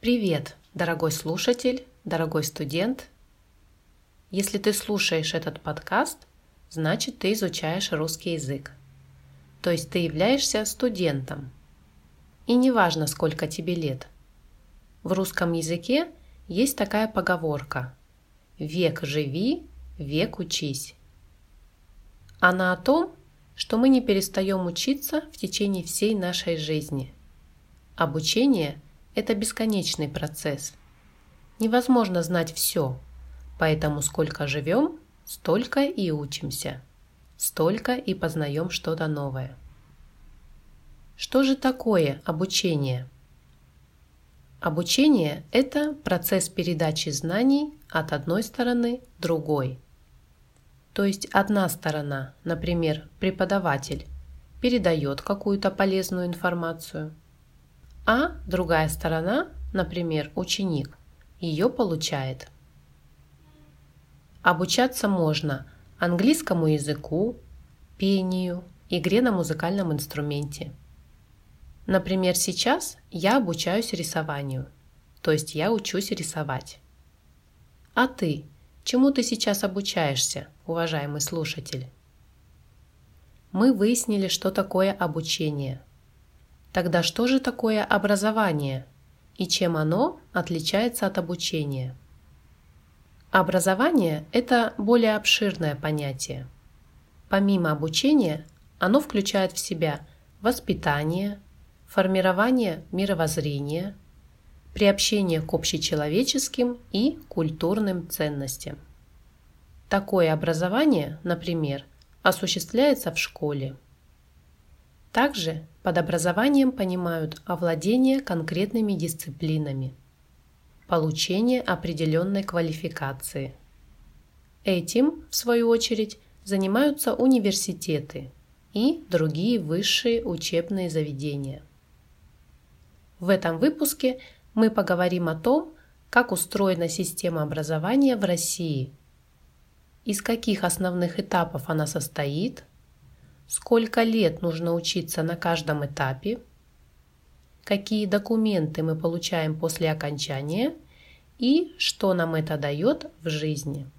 Привет, дорогой слушатель, дорогой студент. Если ты слушаешь этот подкаст, значит ты изучаешь русский язык. То есть ты являешься студентом. И неважно, сколько тебе лет. В русском языке есть такая поговорка «Век живи, век учись». Она о том, что мы не перестаем учиться в течение всей нашей жизни. Обучение – это бесконечный процесс. Невозможно знать все, поэтому сколько живем, столько и учимся, столько и познаем что-то новое. Что же такое обучение? Обучение – это процесс передачи знаний от одной стороны другой – то есть одна сторона, например, преподаватель, передает какую-то полезную информацию, а другая сторона, например, ученик, ее получает. Обучаться можно английскому языку, пению, игре на музыкальном инструменте. Например, сейчас я обучаюсь рисованию, то есть я учусь рисовать. А ты Чему ты сейчас обучаешься, уважаемый слушатель? Мы выяснили, что такое обучение. Тогда что же такое образование и чем оно отличается от обучения? Образование – это более обширное понятие. Помимо обучения, оно включает в себя воспитание, формирование мировоззрения – приобщение к общечеловеческим и культурным ценностям. Такое образование, например, осуществляется в школе. Также под образованием понимают овладение конкретными дисциплинами, получение определенной квалификации. Этим, в свою очередь, занимаются университеты и другие высшие учебные заведения. В этом выпуске мы поговорим о том, как устроена система образования в России, из каких основных этапов она состоит, сколько лет нужно учиться на каждом этапе, какие документы мы получаем после окончания и что нам это дает в жизни.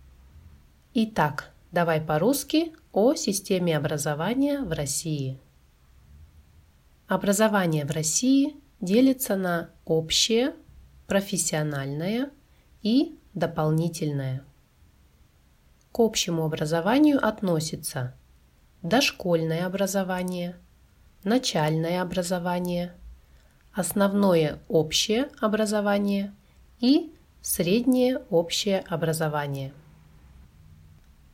Итак, давай по-русски о системе образования в России. Образование в России делится на общее, профессиональное и дополнительное. К общему образованию относится дошкольное образование, начальное образование, основное общее образование и среднее общее образование.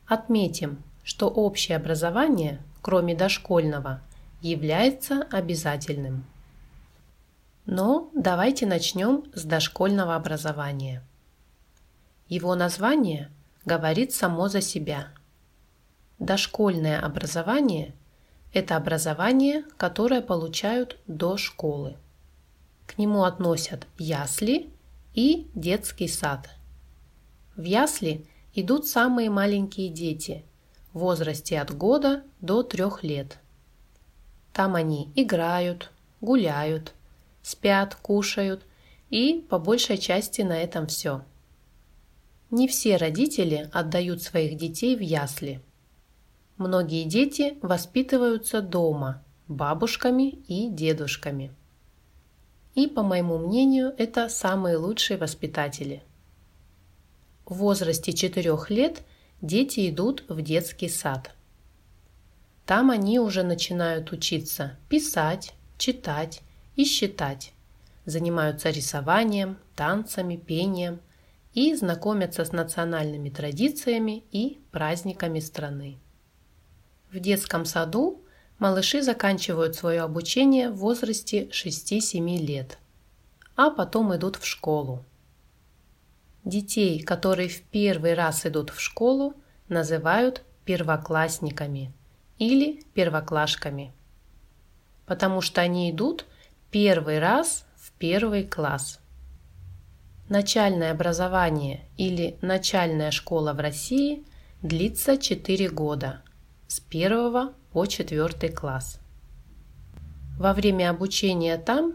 Отметим, что общее образование, кроме дошкольного, является обязательным. Но давайте начнем с дошкольного образования. Его название говорит само за себя. Дошкольное образование – это образование, которое получают до школы. К нему относят ясли и детский сад. В ясли идут самые маленькие дети в возрасте от года до трех лет. Там они играют, гуляют – спят, кушают, и по большей части на этом все. Не все родители отдают своих детей в ясли. Многие дети воспитываются дома, бабушками и дедушками. И, по моему мнению, это самые лучшие воспитатели. В возрасте 4 лет дети идут в детский сад. Там они уже начинают учиться писать, читать, и считать, занимаются рисованием, танцами, пением и знакомятся с национальными традициями и праздниками страны. В детском саду малыши заканчивают свое обучение в возрасте 6-7 лет, а потом идут в школу. Детей, которые в первый раз идут в школу, называют первоклассниками или первоклашками, потому что они идут – Первый раз в первый класс. Начальное образование или начальная школа в России длится 4 года с 1 по 4 класс. Во время обучения там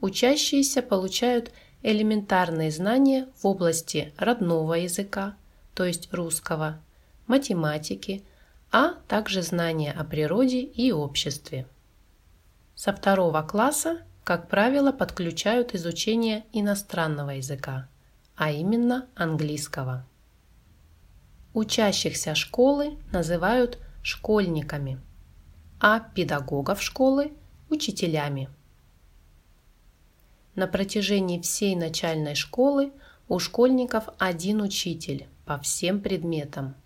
учащиеся получают элементарные знания в области родного языка, то есть русского, математики, а также знания о природе и обществе. Со второго класса, как правило, подключают изучение иностранного языка, а именно английского. Учащихся школы называют школьниками, а педагогов школы – учителями. На протяжении всей начальной школы у школьников один учитель по всем предметам.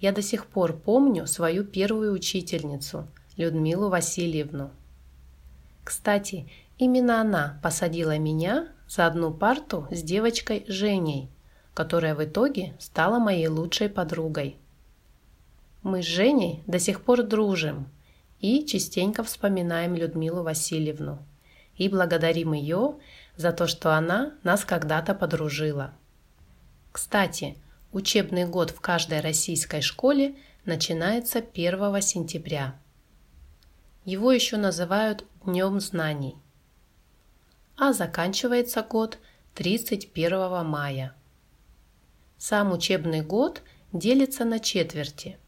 Я до сих пор помню свою первую учительницу, Людмилу Васильевну. Кстати, именно она посадила меня за одну парту с девочкой Женей, которая в итоге стала моей лучшей подругой. Мы с Женей до сих пор дружим и частенько вспоминаем Людмилу Васильевну и благодарим ее за то, что она нас когда-то подружила. Кстати, учебный год в каждой российской школе начинается 1 сентября. Его еще называют Днем знаний. А заканчивается год 31 мая. Сам учебный год делится на четверти.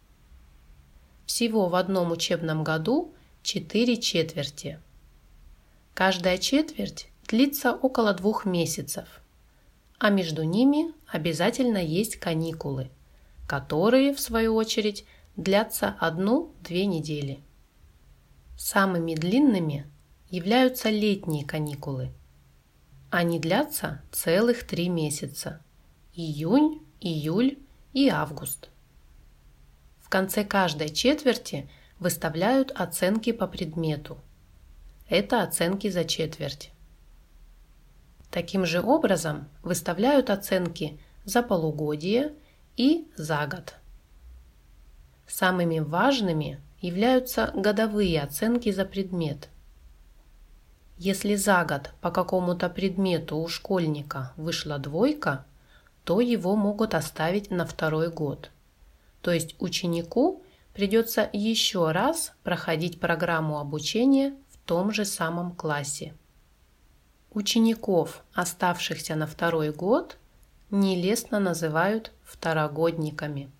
Всего в одном учебном году 4 четверти. Каждая четверть длится около двух месяцев – а между ними обязательно есть каникулы, которые, в свою очередь, длятся одну-две недели. Самыми длинными являются летние каникулы. Они длятся целых три месяца – июнь, июль и август. Конце каждой четверти выставляют оценки по предмету. Это оценки за четверть. Таким же образом выставляют оценки за полугодие и за год. Самыми важными являются годовые оценки за предмет. Если за год по какому-то предмету у школьника вышла двойка, то его могут оставить на второй год. То есть ученику придется еще раз проходить программу обучения в том же самом классе. Учеников, оставшихся на второй год, нелестно называют второгодниками.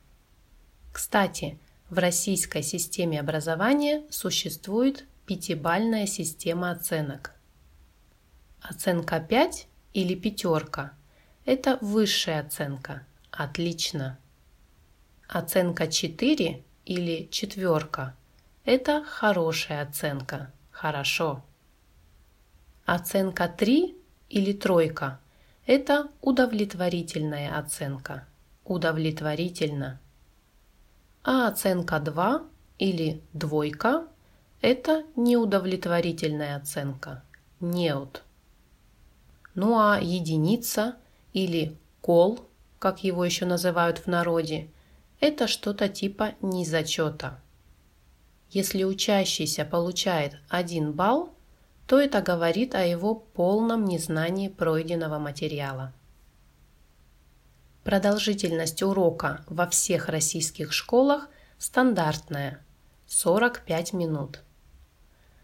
Кстати, в российской системе образования существует пятибальная система оценок. Оценка 5 или пятерка – это высшая оценка, отлично. Оценка 4 или четверка – это хорошая оценка, хорошо. Оценка 3 или тройка – это удовлетворительная оценка. Удовлетворительно. А оценка 2 или двойка – это неудовлетворительная оценка. Неуд. Ну а единица или кол, как его еще называют в народе, это что-то типа незачета. Если учащийся получает 1 балл, то это говорит о его полном незнании пройденного материала. Продолжительность урока во всех российских школах стандартная – 45 минут.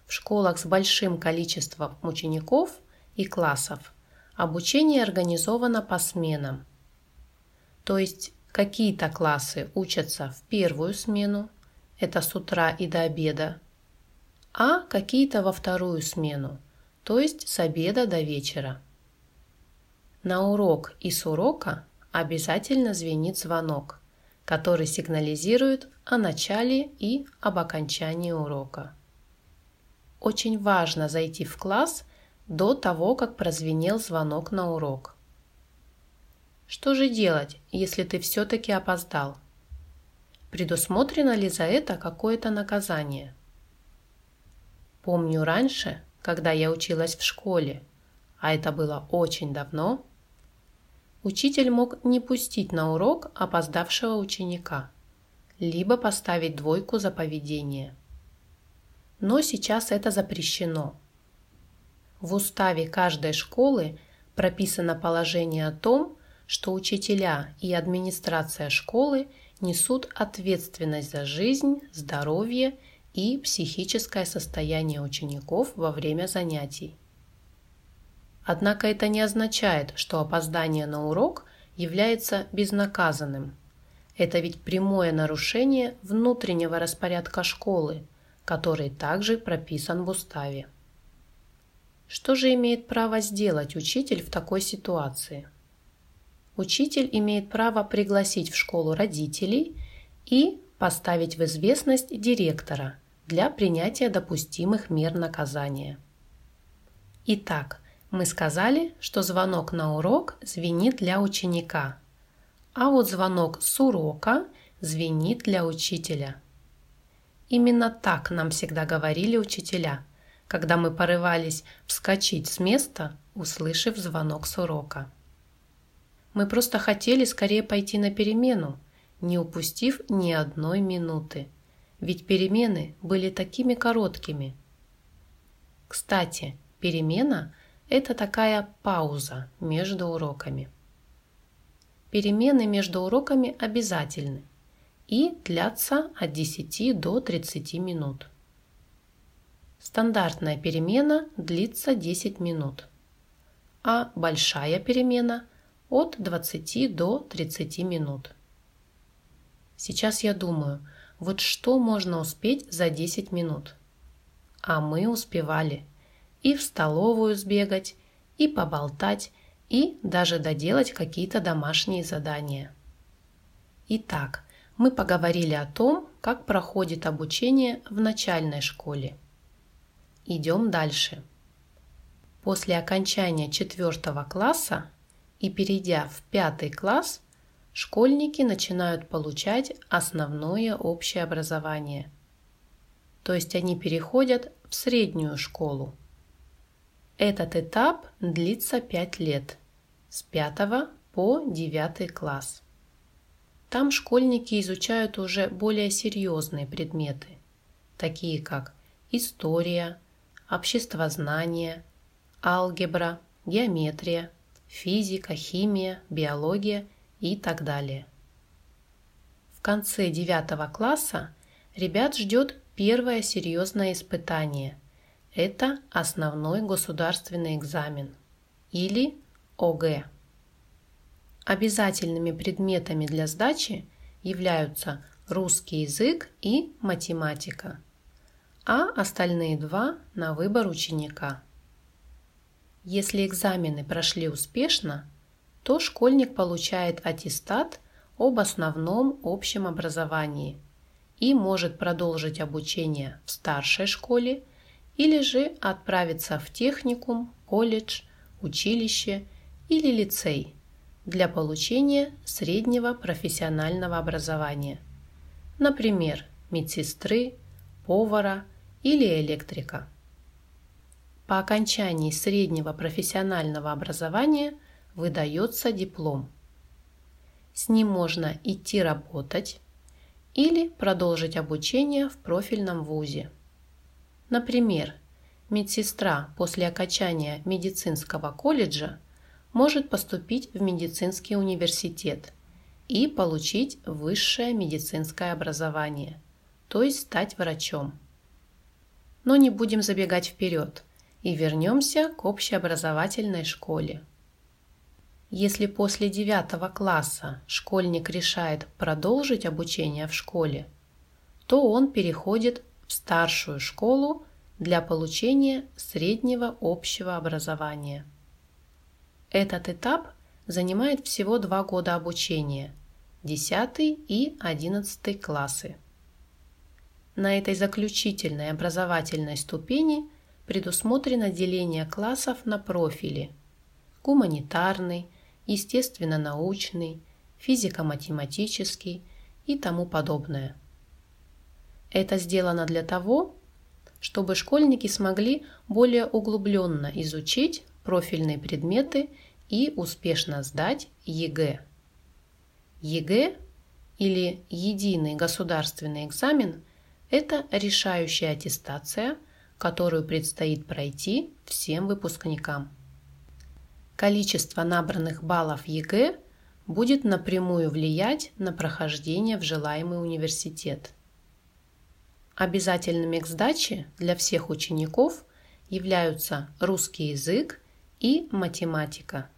В школах с большим количеством учеников и классов обучение организовано по сменам. То есть какие-то классы учатся в первую смену, это с утра и до обеда, а какие-то во вторую смену, то есть с обеда до вечера. На урок и с урока обязательно звенит звонок, который сигнализирует о начале и об окончании урока. Очень важно зайти в класс до того, как прозвенел звонок на урок. Что же делать, если ты все-таки опоздал? Предусмотрено ли за это какое-то наказание? Помню раньше, когда я училась в школе, а это было очень давно, учитель мог не пустить на урок опоздавшего ученика, либо поставить двойку за поведение. Но сейчас это запрещено. В уставе каждой школы прописано положение о том, что учителя и администрация школы несут ответственность за жизнь, здоровье и психическое состояние учеников во время занятий. Однако это не означает, что опоздание на урок является безнаказанным. Это ведь прямое нарушение внутреннего распорядка школы, который также прописан в уставе. Что же имеет право сделать учитель в такой ситуации? Учитель имеет право пригласить в школу родителей и поставить в известность директора для принятия допустимых мер наказания. Итак, мы сказали, что звонок на урок звенит для ученика, а вот звонок с урока звенит для учителя. Именно так нам всегда говорили учителя, когда мы порывались вскочить с места, услышав звонок с урока. Мы просто хотели скорее пойти на перемену, не упустив ни одной минуты, ведь перемены были такими короткими. Кстати, перемена – это такая пауза между уроками. Перемены между уроками обязательны и длятся от 10 до 30 минут. Стандартная перемена длится 10 минут, а большая перемена от 20 до 30 минут. Сейчас я думаю, вот что можно успеть за 10 минут? А мы успевали и в столовую сбегать, и поболтать, и даже доделать какие-то домашние задания. Итак, мы поговорили о том, как проходит обучение в начальной школе. Идем дальше. После окончания четвертого класса и перейдя в пятый класс, школьники начинают получать основное общее образование. То есть они переходят в среднюю школу. Этот этап длится 5 лет, с 5 по 9 класс. Там школьники изучают уже более серьезные предметы, такие как история, обществознание, алгебра, геометрия, физика, химия, биология и так далее. В конце 9 класса ребят ждет первое серьезное испытание – это основной государственный экзамен или ОГЭ. Обязательными предметами для сдачи являются русский язык и математика, а остальные два на выбор ученика. Если экзамены прошли успешно, то школьник получает аттестат об основном общем образовании и может продолжить обучение в старшей школе или же отправиться в техникум, колледж, училище или лицей для получения среднего профессионального образования, например, медсестры, повара или электрика. По окончании среднего профессионального образования выдается диплом. С ним можно идти работать или продолжить обучение в профильном вузе. Например, медсестра после окончания медицинского колледжа может поступить в медицинский университет и получить высшее медицинское образование, то есть стать врачом. Но не будем забегать вперед и вернемся к общеобразовательной школе. Если после 9 класса школьник решает продолжить обучение в школе, то он переходит в старшую школу для получения среднего общего образования. Этот этап занимает всего два года обучения – 10 и 11 классы. На этой заключительной образовательной ступени предусмотрено деление классов на профили – гуманитарный, естественно-научный, физико-математический и тому подобное – это сделано для того, чтобы школьники смогли более углубленно изучить профильные предметы и успешно сдать ЕГЭ. ЕГЭ или Единый государственный экзамен – это решающая аттестация, которую предстоит пройти всем выпускникам. Количество набранных баллов ЕГЭ будет напрямую влиять на прохождение в желаемый университет – Обязательными к сдаче для всех учеников являются русский язык и математика.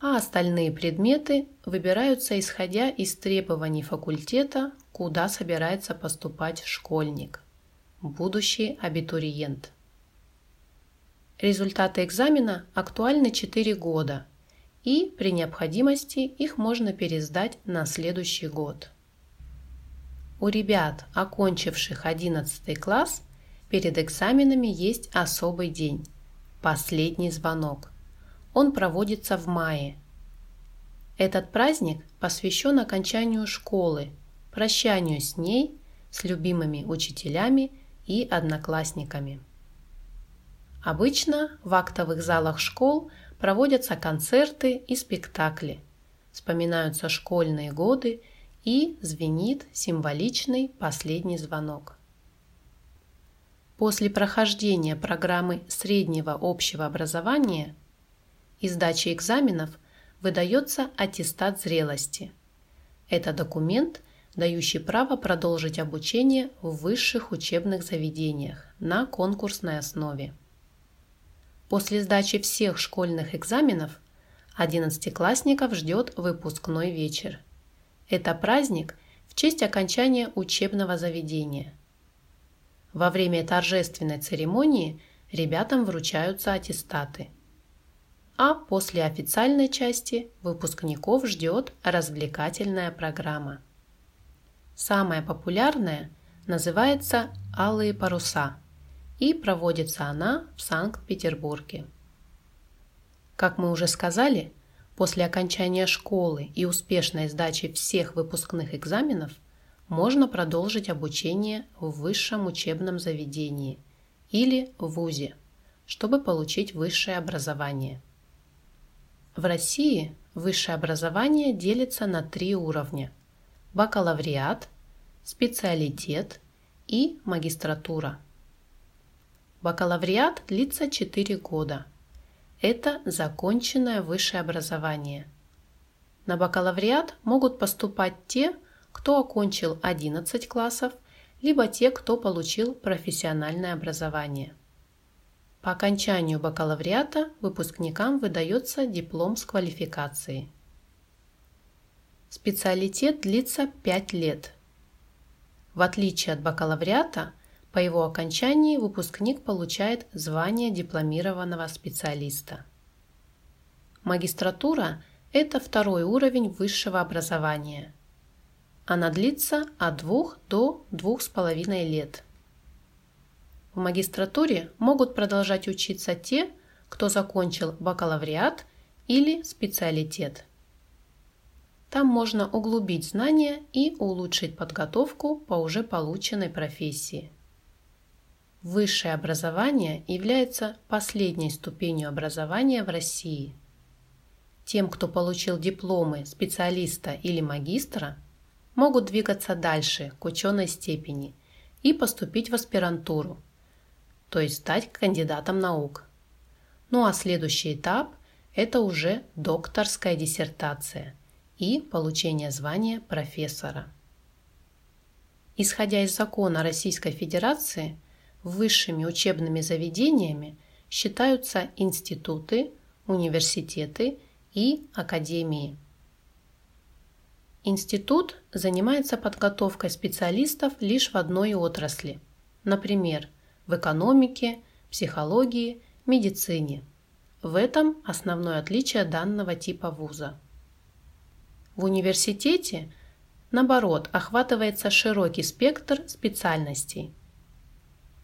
А остальные предметы выбираются исходя из требований факультета, куда собирается поступать школьник, будущий абитуриент. Результаты экзамена актуальны 4 года, и при необходимости их можно пересдать на следующий год. У ребят, окончивших 11 класс, перед экзаменами есть особый день – последний звонок. Он проводится в мае. Этот праздник посвящен окончанию школы, прощанию с ней, с любимыми учителями и одноклассниками. Обычно в актовых залах школ проводятся концерты и спектакли, вспоминаются школьные годы и звенит символичный последний звонок. После прохождения программы среднего общего образования и сдачи экзаменов выдается аттестат зрелости. Это документ, дающий право продолжить обучение в высших учебных заведениях на конкурсной основе. После сдачи всех школьных экзаменов одиннадцатиклассников ждет выпускной вечер – это праздник в честь окончания учебного заведения. Во время торжественной церемонии ребятам вручаются аттестаты. А после официальной части выпускников ждет развлекательная программа. Самая популярная называется «Алые паруса» и проводится она в Санкт-Петербурге. Как мы уже сказали, После окончания школы и успешной сдачи всех выпускных экзаменов можно продолжить обучение в высшем учебном заведении или в ВУЗе, чтобы получить высшее образование. В России высшее образование делится на три уровня – бакалавриат, специалитет и магистратура. Бакалавриат длится 4 года – это законченное высшее образование. На бакалавриат могут поступать те, кто окончил 11 классов, либо те, кто получил профессиональное образование. По окончанию бакалавриата выпускникам выдается диплом с квалификацией. Специалитет длится 5 лет. В отличие от бакалавриата, по его окончании выпускник получает звание дипломированного специалиста. Магистратура – это второй уровень высшего образования. Она длится от 2 до 2,5 лет. В магистратуре могут продолжать учиться те, кто закончил бакалавриат или специалитет. Там можно углубить знания и улучшить подготовку по уже полученной профессии. Высшее образование является последней ступенью образования в России. Тем, кто получил дипломы специалиста или магистра, могут двигаться дальше к ученой степени и поступить в аспирантуру, то есть стать кандидатом наук. Ну а следующий этап – это уже докторская диссертация и получение звания профессора. Исходя из закона Российской Федерации – Высшими учебными заведениями считаются институты, университеты и академии. Институт занимается подготовкой специалистов лишь в одной отрасли, например, в экономике, психологии, медицине. В этом основное отличие данного типа вуза. В университете, наоборот, охватывается широкий спектр специальностей –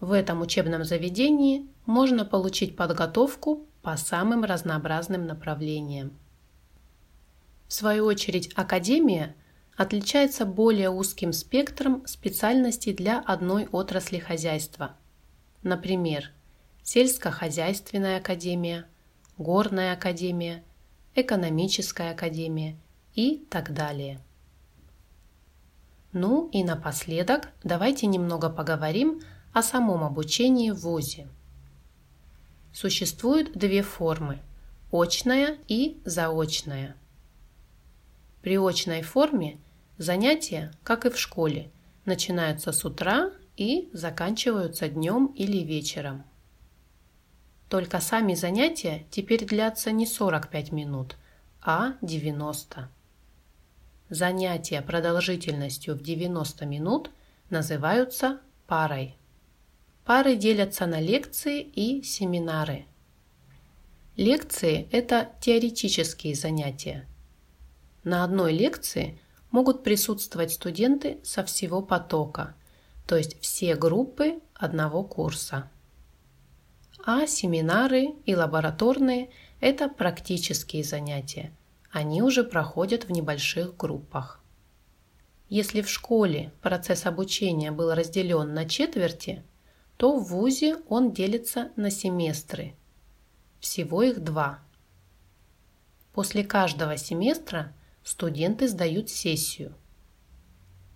в этом учебном заведении можно получить подготовку по самым разнообразным направлениям. В свою очередь, академия отличается более узким спектром специальностей для одной отрасли хозяйства. Например, сельскохозяйственная академия, горная академия, экономическая академия и так далее. Ну и напоследок давайте немного поговорим о самом обучении в ВУЗе. Существуют две формы – очная и заочная. При очной форме занятия, как и в школе, начинаются с утра и заканчиваются днем или вечером. Только сами занятия теперь длятся не 45 минут, а 90. Занятия продолжительностью в 90 минут называются парой. Пары делятся на лекции и семинары. Лекции – это теоретические занятия. На одной лекции могут присутствовать студенты со всего потока, то есть все группы одного курса. А семинары и лабораторные – это практические занятия. Они уже проходят в небольших группах. Если в школе процесс обучения был разделен на четверти – то в ВУЗе он делится на семестры. Всего их два. После каждого семестра студенты сдают сессию.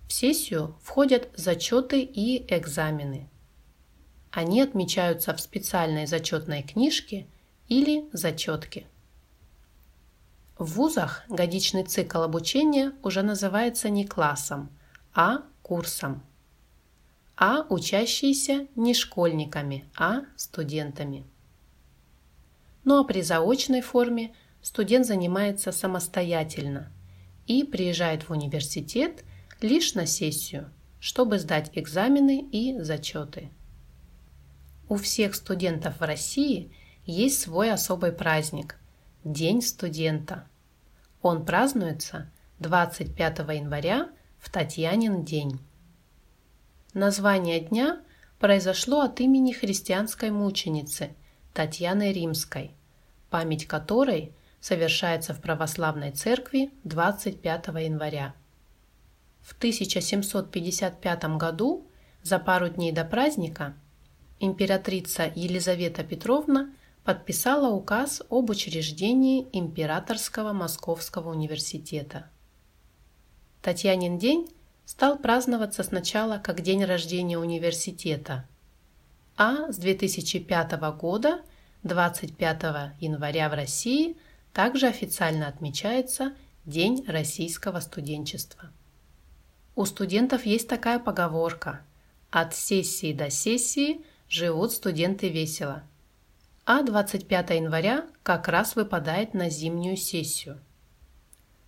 В сессию входят зачеты и экзамены. Они отмечаются в специальной зачетной книжке или зачетке. В вузах годичный цикл обучения уже называется не классом, а курсом а учащиеся не школьниками, а студентами. Ну а при заочной форме студент занимается самостоятельно и приезжает в университет лишь на сессию, чтобы сдать экзамены и зачеты. У всех студентов в России есть свой особый праздник – День студента. Он празднуется 25 января в Татьянин день. Название дня произошло от имени христианской мученицы Татьяны Римской, память которой совершается в православной церкви 25 января. В 1755 году, за пару дней до праздника, императрица Елизавета Петровна подписала указ об учреждении Императорского Московского университета. Татьянин день стал праздноваться сначала как день рождения университета, а с 2005 года 25 января в России также официально отмечается День российского студенчества. У студентов есть такая поговорка «От сессии до сессии живут студенты весело», а 25 января как раз выпадает на зимнюю сессию.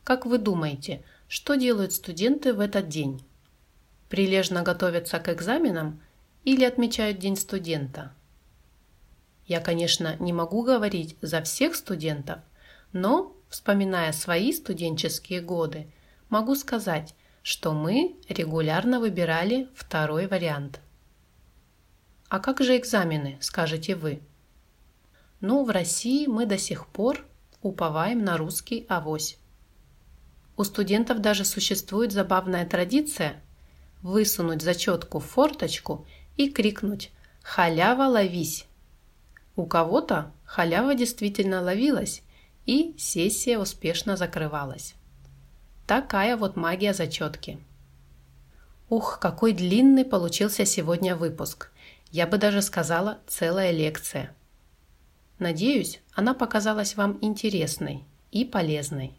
Как вы думаете, что делают студенты в этот день? Прилежно готовятся к экзаменам или отмечают День студента? Я, конечно, не могу говорить за всех студентов, но, вспоминая свои студенческие годы, могу сказать, что мы регулярно выбирали второй вариант. А как же экзамены, скажете вы? Ну, в России мы до сих пор уповаем на русский авось. У студентов даже существует забавная традиция высунуть зачетку в форточку и крикнуть «Халява, ловись!». У кого-то халява действительно ловилась, и сессия успешно закрывалась. Такая вот магия зачетки. Ух, какой длинный получился сегодня выпуск. Я бы даже сказала целая лекция. Надеюсь, она показалась вам интересной и полезной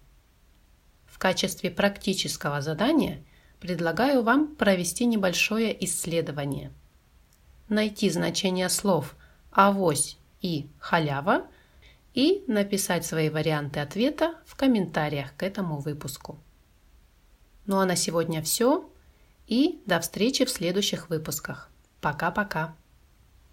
качестве практического задания предлагаю вам провести небольшое исследование. Найти значение слов «авось» и «халява» и написать свои варианты ответа в комментариях к этому выпуску. Ну а на сегодня все и до встречи в следующих выпусках. Пока-пока.